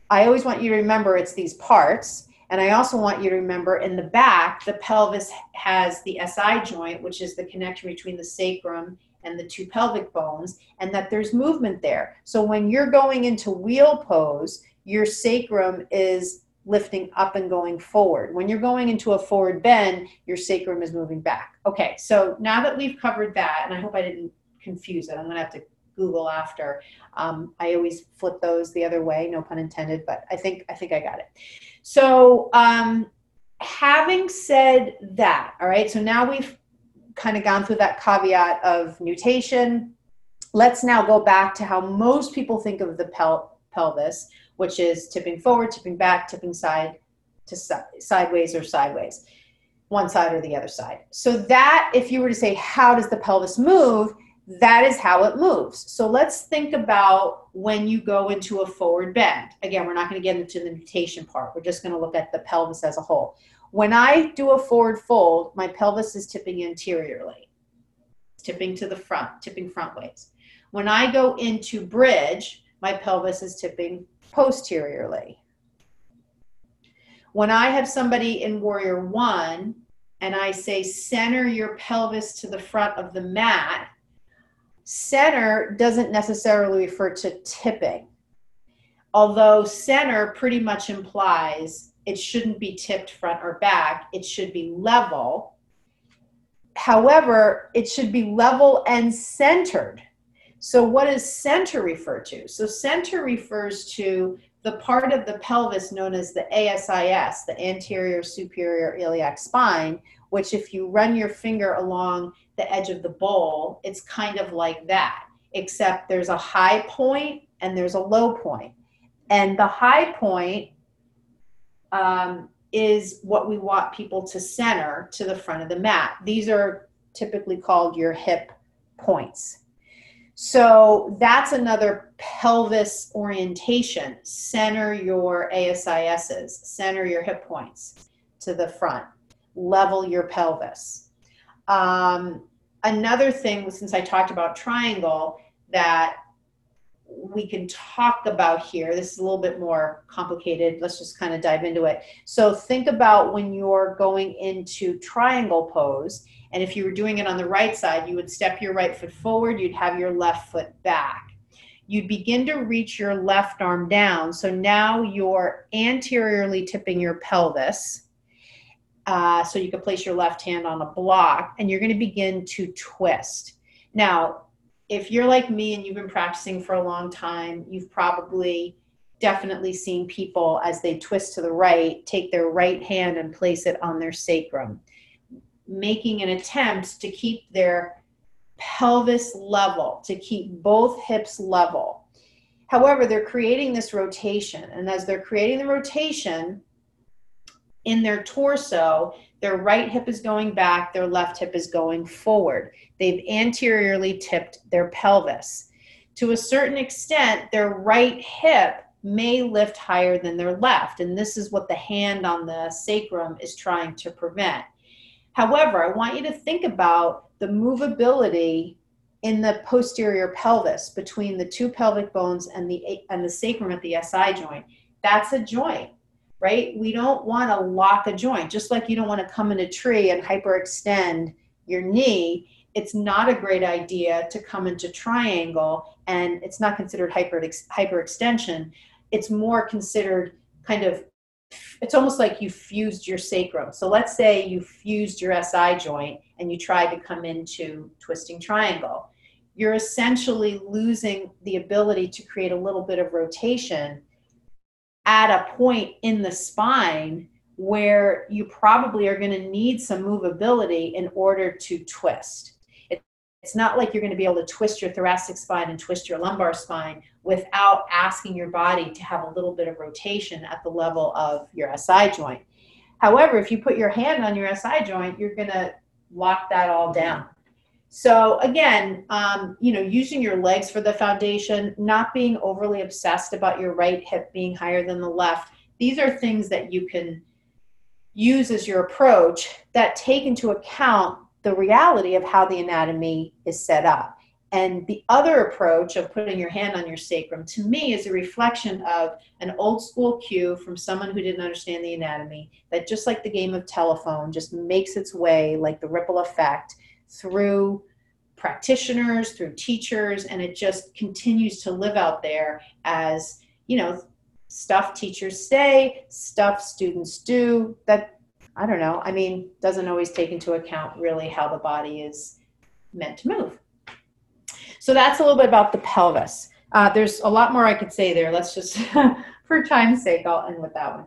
I always want you to remember it's these parts. And I also want you to remember in the back, the pelvis has the SI joint, which is the connection between the sacrum and the two pelvic bones, and that there's movement there. So when you're going into wheel pose, your sacrum is lifting up and going forward. When you're going into a forward bend, your sacrum is moving back. Okay, so now that we've covered that, and I hope I didn't confuse it, I'm gonna have to Google after. Um, I always flip those the other way, no pun intended, but I think I think I got it. So um, having said that, all right, so now we've kind of gone through that caveat of nutation. Let's now go back to how most people think of the pel- pelvis, which is tipping forward, tipping back, tipping side to si- sideways or sideways, one side or the other side. So that, if you were to say, how does the pelvis move? That is how it moves. So let's think about when you go into a forward bend. Again, we're not going to get into the nutation part. We're just going to look at the pelvis as a whole. When I do a forward fold, my pelvis is tipping anteriorly, it's tipping to the front, tipping front ways. When I go into bridge, my pelvis is tipping posteriorly. When I have somebody in warrior one and I say center your pelvis to the front of the mat, center doesn't necessarily refer to tipping, although center pretty much implies it shouldn't be tipped front or back. It should be level. However, it should be level and centered. So, what does center refer to? So, center refers to the part of the pelvis known as the ASIS, the anterior superior iliac spine, which, if you run your finger along the edge of the bowl, it's kind of like that, except there's a high point and there's a low point. And the high point um, is what we want people to center to the front of the mat. These are typically called your hip points. So that's another pelvis orientation. Center your ASISs, center your hip points to the front, level your pelvis. Um, another thing, since I talked about triangle, that we can talk about here. This is a little bit more complicated. Let's just kind of dive into it. So think about when you're going into triangle pose. And if you were doing it on the right side, you would step your right foot forward, you'd have your left foot back. You'd begin to reach your left arm down. So now you're anteriorly tipping your pelvis. Uh, so you can place your left hand on a block and you're going to begin to twist. Now, if you're like me and you've been practicing for a long time, you've probably definitely seen people as they twist to the right take their right hand and place it on their sacrum, making an attempt to keep their pelvis level, to keep both hips level. However, they're creating this rotation, and as they're creating the rotation in their torso, their right hip is going back, their left hip is going forward. They've anteriorly tipped their pelvis. To a certain extent, their right hip may lift higher than their left, and this is what the hand on the sacrum is trying to prevent. However, I want you to think about the movability in the posterior pelvis between the two pelvic bones and the and the sacrum at the SI joint. That's a joint right? We don't want to lock a joint, just like you don't want to come in a tree and hyperextend your knee. It's not a great idea to come into triangle, and it's not considered hyper hyperextension. It's more considered kind of. It's almost like you fused your sacrum. So let's say you fused your SI joint and you tried to come into twisting triangle. You're essentially losing the ability to create a little bit of rotation at a point in the spine where you probably are going to need some movability in order to twist. it's not like you're going to be able to twist your thoracic spine and twist your lumbar spine without asking your body to have a little bit of rotation at the level of your SI joint. However, if you put your hand on your SI joint, you're going to lock that all down. So again, um, you know, using your legs for the foundation, not being overly obsessed about your right hip being higher than the left. These are things that you can use as your approach that take into account the reality of how the anatomy is set up. And the other approach of putting your hand on your sacrum to me is a reflection of an old school cue from someone who didn't understand the anatomy that just like the game of telephone just makes its way like the ripple effect through practitioners, through teachers, and it just continues to live out there as, you know, stuff teachers say, stuff students do that I don't know. I mean, doesn't always take into account really how the body is meant to move. So that's a little bit about the pelvis. Uh, there's a lot more I could say there. Let's just, for time's sake, I'll end with that one.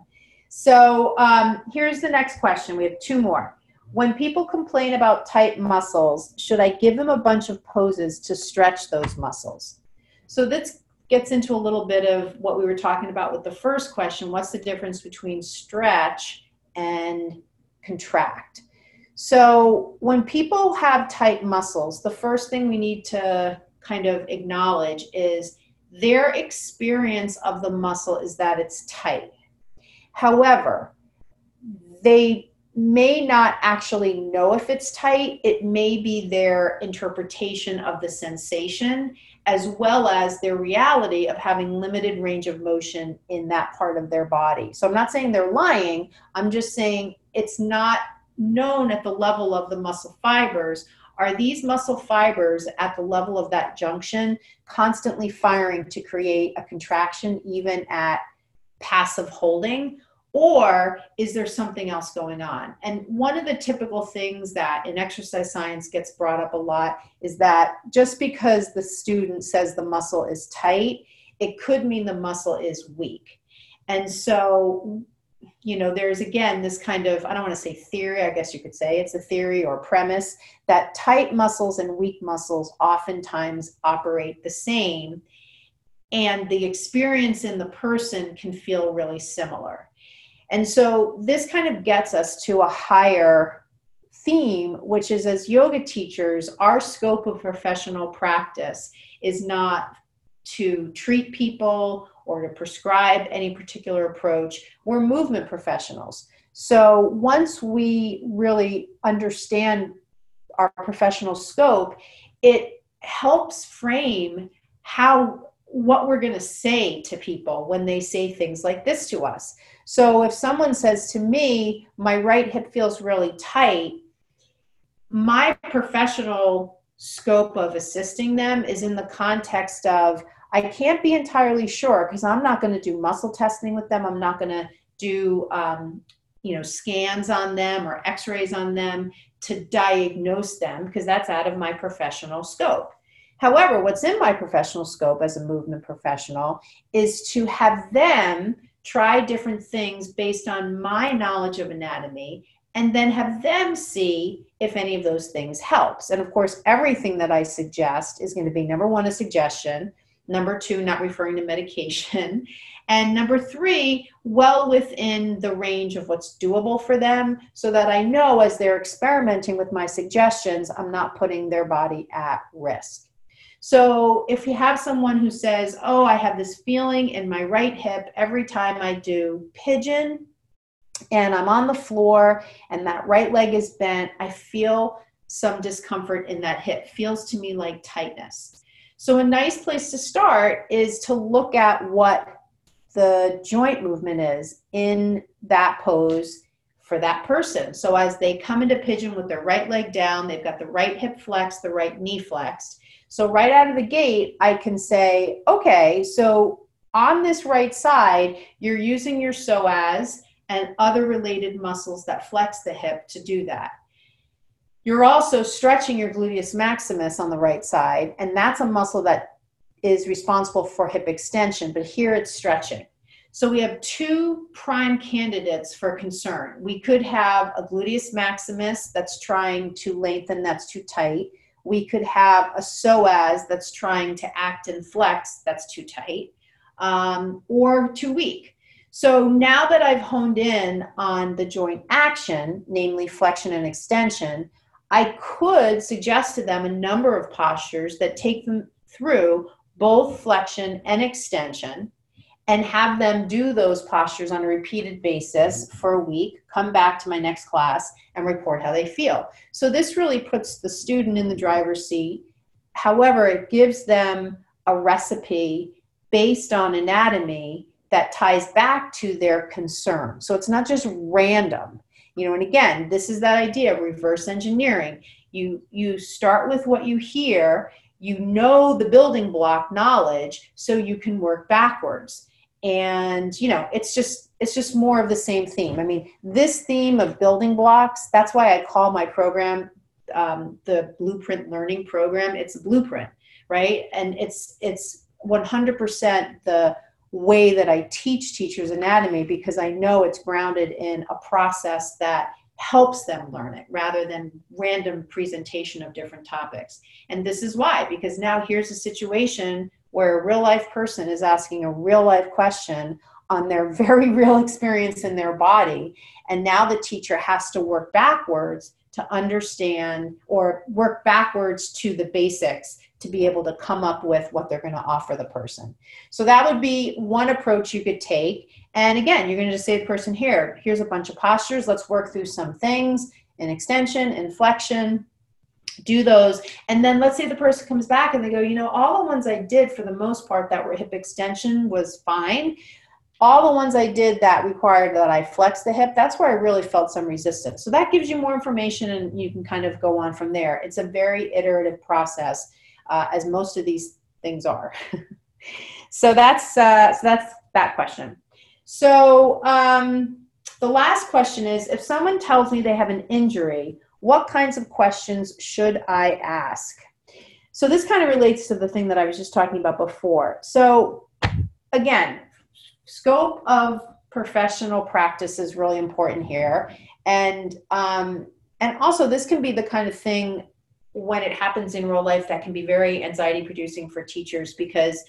So um, here's the next question. We have two more. When people complain about tight muscles, should I give them a bunch of poses to stretch those muscles? So this gets into a little bit of what we were talking about with the first question. What's the difference between stretch and contract? So when people have tight muscles, the first thing we need to kind of acknowledge is their experience of the muscle is that it's tight. However, they may not actually know if it's tight. It may be their interpretation of the sensation as well as their reality of having limited range of motion in that part of their body. So I'm not saying they're lying, I'm just saying it's not known at the level of the muscle fibers are these muscle fibers at the level of that junction constantly firing to create a contraction even at passive holding? Or is there something else going on? And one of the typical things that in exercise science gets brought up a lot is that just because the student says the muscle is tight, it could mean the muscle is weak. And so you know, there's again this kind of, I don't want to say theory, I guess you could say it's a theory or premise that tight muscles and weak muscles oftentimes operate the same. And the experience in the person can feel really similar. And so this kind of gets us to a higher theme, which is as yoga teachers, our scope of professional practice is not to treat people or to prescribe any particular approach. We're movement professionals. So once we really understand our professional scope, it helps frame how what we're going to say to people when they say things like this to us. So if someone says to me, my right hip feels really tight, my professional scope of assisting them is in the context of I can't be entirely sure because I'm not going to do muscle testing with them. I'm not going to do um, you know scans on them or X-rays on them to diagnose them because that's out of my professional scope. However, what's in my professional scope as a movement professional is to have them try different things based on my knowledge of anatomy and then have them see if any of those things helps. And of course, everything that I suggest is going to be number one, a suggestion. Number two, not referring to medication. And number three, well within the range of what's doable for them so that I know as they're experimenting with my suggestions, I'm not putting their body at risk. So if you have someone who says, Oh, I have this feeling in my right hip every time I do pigeon and I'm on the floor and that right leg is bent, I feel some discomfort in that hip. Feels to me like tightness. So, a nice place to start is to look at what the joint movement is in that pose for that person. So, as they come into pigeon with their right leg down, they've got the right hip flexed, the right knee flexed. So, right out of the gate, I can say, okay, so on this right side, you're using your psoas and other related muscles that flex the hip to do that. You're also stretching your gluteus maximus on the right side, and that's a muscle that is responsible for hip extension, but here it's stretching. So we have two prime candidates for concern. We could have a gluteus maximus that's trying to lengthen, that's too tight. We could have a psoas that's trying to act and flex, that's too tight, um, or too weak. So now that I've honed in on the joint action, namely flexion and extension, I could suggest to them a number of postures that take them through both flexion and extension and have them do those postures on a repeated basis mm-hmm. for a week, come back to my next class and report how they feel. So this really puts the student in the driver's seat however, it gives them a recipe based on anatomy that ties back to their concern. So it's not just random. You know, and again, this is that idea of reverse engineering. You you start with what you hear, you know the building block knowledge so you can work backwards. And you know, it's just it's just more of the same theme. I mean, this theme of building blocks, that's why I call my program um, the blueprint learning program. It's a blueprint, right? And it's it's 100% the way that I teach teachers anatomy because I know it's grounded in a process that helps them learn it rather than random presentation of different topics. And this is why, because now here's a situation where a real life person is asking a real life question on their very real experience in their body. And now the teacher has to work backwards to understand or work backwards to the basics to be able to come up with what they're going to offer the person. So that would be one approach you could take. And again, you're going to just say to the person here, here's a bunch of postures. Let's work through some things in extension, in flexion, do those. And then let's say the person comes back and they go, you know, all the ones I did for the most part that were hip extension was fine. All the ones I did that required that I flex the hip, that's where I really felt some resistance. So that gives you more information and you can kind of go on from there. It's a very iterative process uh, as most of these things are. so that's uh, so that's that question. So um, the last question is: If someone tells me they have an injury, what kinds of questions should I ask? So this kind of relates to the thing that I was just talking about before. So again, scope of professional practice is really important here, and um, and also this can be the kind of thing when it happens in real life that can be very anxiety producing for teachers because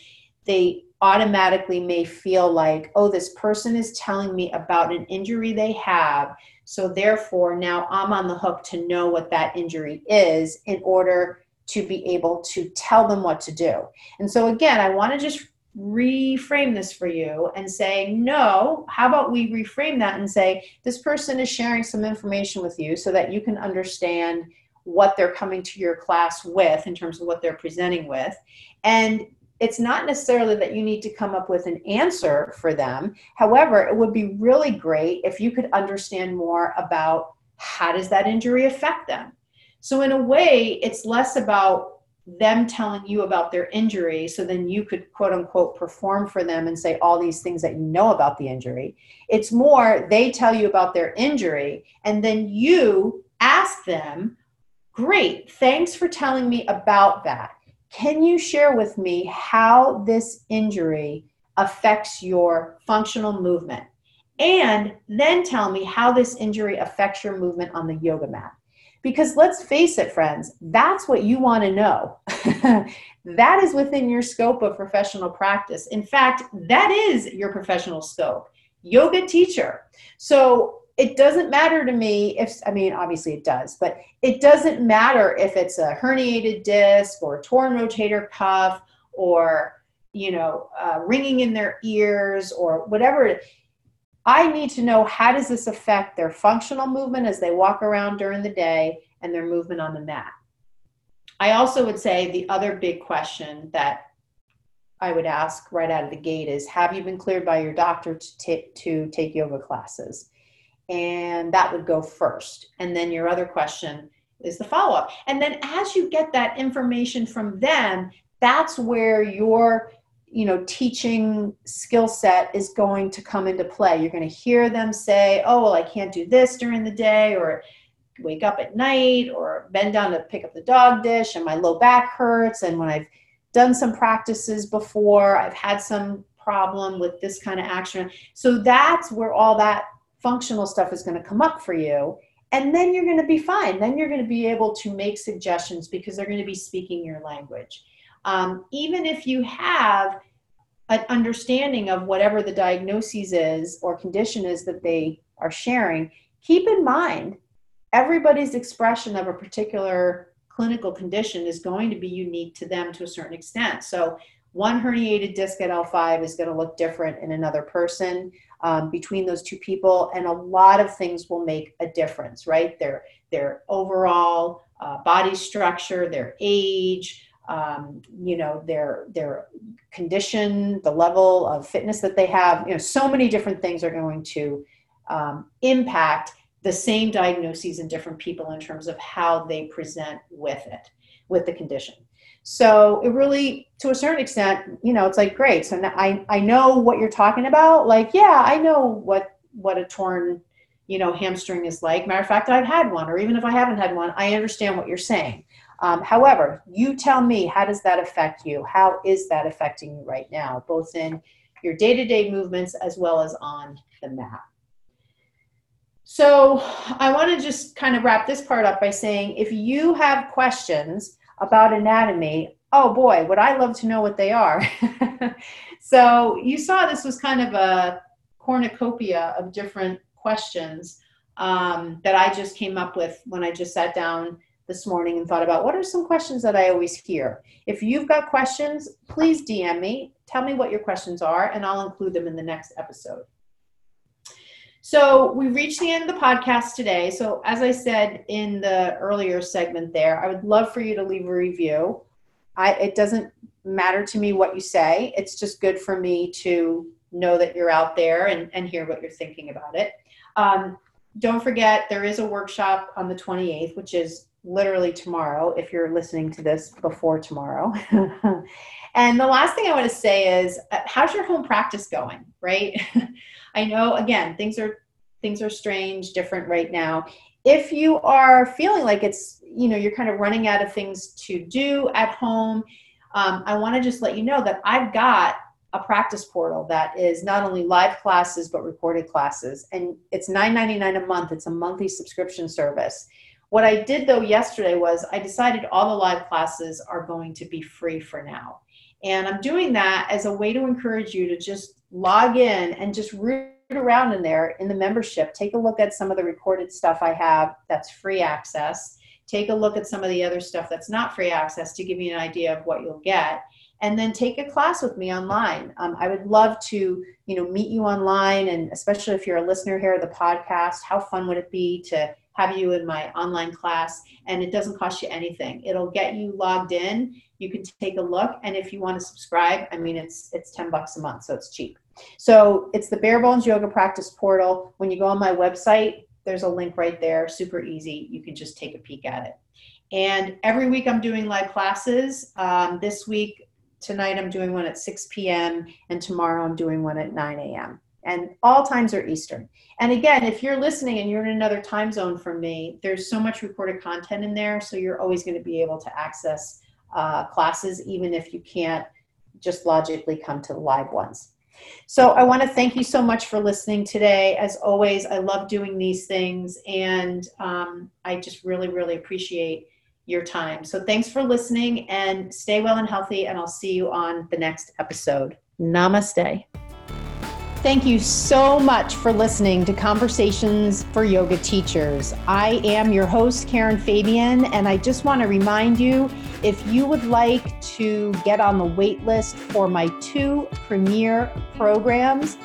they automatically may feel like oh this person is telling me about an injury they have so therefore now i'm on the hook to know what that injury is in order to be able to tell them what to do and so again i want to just reframe this for you and say no how about we reframe that and say this person is sharing some information with you so that you can understand what they're coming to your class with in terms of what they're presenting with. And it's not necessarily that you need to come up with an answer for them. However, it would be really great if you could understand more about how does that injury affect them. So in a way, it's less about them telling you about their injury so then you could quote unquote perform for them and say all these things that you know about the injury. It's more they tell you about their injury and then you ask them Great. Thanks for telling me about that. Can you share with me how this injury affects your functional movement? And then tell me how this injury affects your movement on the yoga mat. Because let's face it, friends, that's what you want to know. that is within your scope of professional practice. In fact, that is your professional scope. Yoga teacher. So it doesn't matter to me if i mean obviously it does but it doesn't matter if it's a herniated disc or torn rotator cuff or you know uh, ringing in their ears or whatever i need to know how does this affect their functional movement as they walk around during the day and their movement on the mat i also would say the other big question that I would ask right out of the gate is Have you been cleared by your doctor to, t- to take yoga classes? And that would go first. And then your other question is the follow up. And then as you get that information from them, that's where your you know teaching skill set is going to come into play you're going to hear them say oh well i can't do this during the day or wake up at night or bend down to pick up the dog dish and my low back hurts and when i've done some practices before i've had some problem with this kind of action so that's where all that functional stuff is going to come up for you and then you're going to be fine. Then you're going to be able to make suggestions because they're going to be speaking your language. Um, even if you have an understanding of whatever the diagnosis is or condition is that they are sharing keep in mind everybody's expression of a particular clinical condition is going to be unique to them to a certain extent. So one herniated disc at L5 is going to look different in another person um, between those two people, and a lot of things will make a difference, right? Their their overall uh, body structure, their age, um, you know their their condition the level of fitness that they have you know so many different things are going to um, impact the same diagnoses in different people in terms of how they present with it with the condition so it really to a certain extent you know it's like great so i i know what you're talking about like yeah i know what what a torn you know hamstring is like matter of fact i've had one or even if i haven't had one i understand what you're saying um, however, you tell me, how does that affect you? How is that affecting you right now, both in your day to day movements as well as on the mat? So, I want to just kind of wrap this part up by saying if you have questions about anatomy, oh boy, would I love to know what they are. so, you saw this was kind of a cornucopia of different questions um, that I just came up with when I just sat down this morning and thought about what are some questions that I always hear. If you've got questions, please DM me. Tell me what your questions are, and I'll include them in the next episode. So, we reached the end of the podcast today. So, as I said in the earlier segment there, I would love for you to leave a review. I, it doesn't matter to me what you say, it's just good for me to know that you're out there and, and hear what you're thinking about it. Um, don't forget, there is a workshop on the 28th, which is literally tomorrow if you're listening to this before tomorrow. and the last thing I want to say is uh, how's your home practice going, right? I know again, things are things are strange, different right now. If you are feeling like it's, you know, you're kind of running out of things to do at home, um, I want to just let you know that I've got a practice portal that is not only live classes but recorded classes and it's $9.99 a month it's a monthly subscription service what I did though yesterday was I decided all the live classes are going to be free for now. And I'm doing that as a way to encourage you to just log in and just root around in there in the membership. Take a look at some of the recorded stuff I have that's free access. Take a look at some of the other stuff that's not free access to give you an idea of what you'll get. And then take a class with me online. Um, I would love to, you know, meet you online, and especially if you're a listener here of the podcast, how fun would it be to have you in my online class and it doesn't cost you anything. It'll get you logged in. You can take a look and if you want to subscribe i mean it's it's 10 bucks a month so it's cheap. So it's the bare bones yoga practice portal. When you go on my website there's a link right there super easy. You can just take a peek at it. And every week i'm doing live classes. Um, this week tonight i'm doing one at 6 p.m and tomorrow i'm doing one at 9 a.m and all times are Eastern. And again, if you're listening and you're in another time zone from me, there's so much recorded content in there, so you're always going to be able to access uh, classes, even if you can't just logically come to the live ones. So I want to thank you so much for listening today. As always, I love doing these things, and um, I just really, really appreciate your time. So thanks for listening, and stay well and healthy, and I'll see you on the next episode. Namaste. Thank you so much for listening to Conversations for Yoga Teachers. I am your host, Karen Fabian, and I just want to remind you if you would like to get on the wait list for my two premier programs,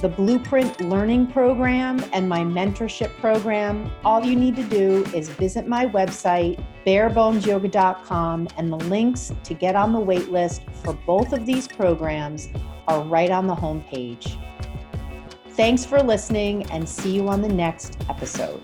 the Blueprint Learning Program and my mentorship program, all you need to do is visit my website, barebonesyoga.com, and the links to get on the wait list for both of these programs are right on the homepage. Thanks for listening and see you on the next episode.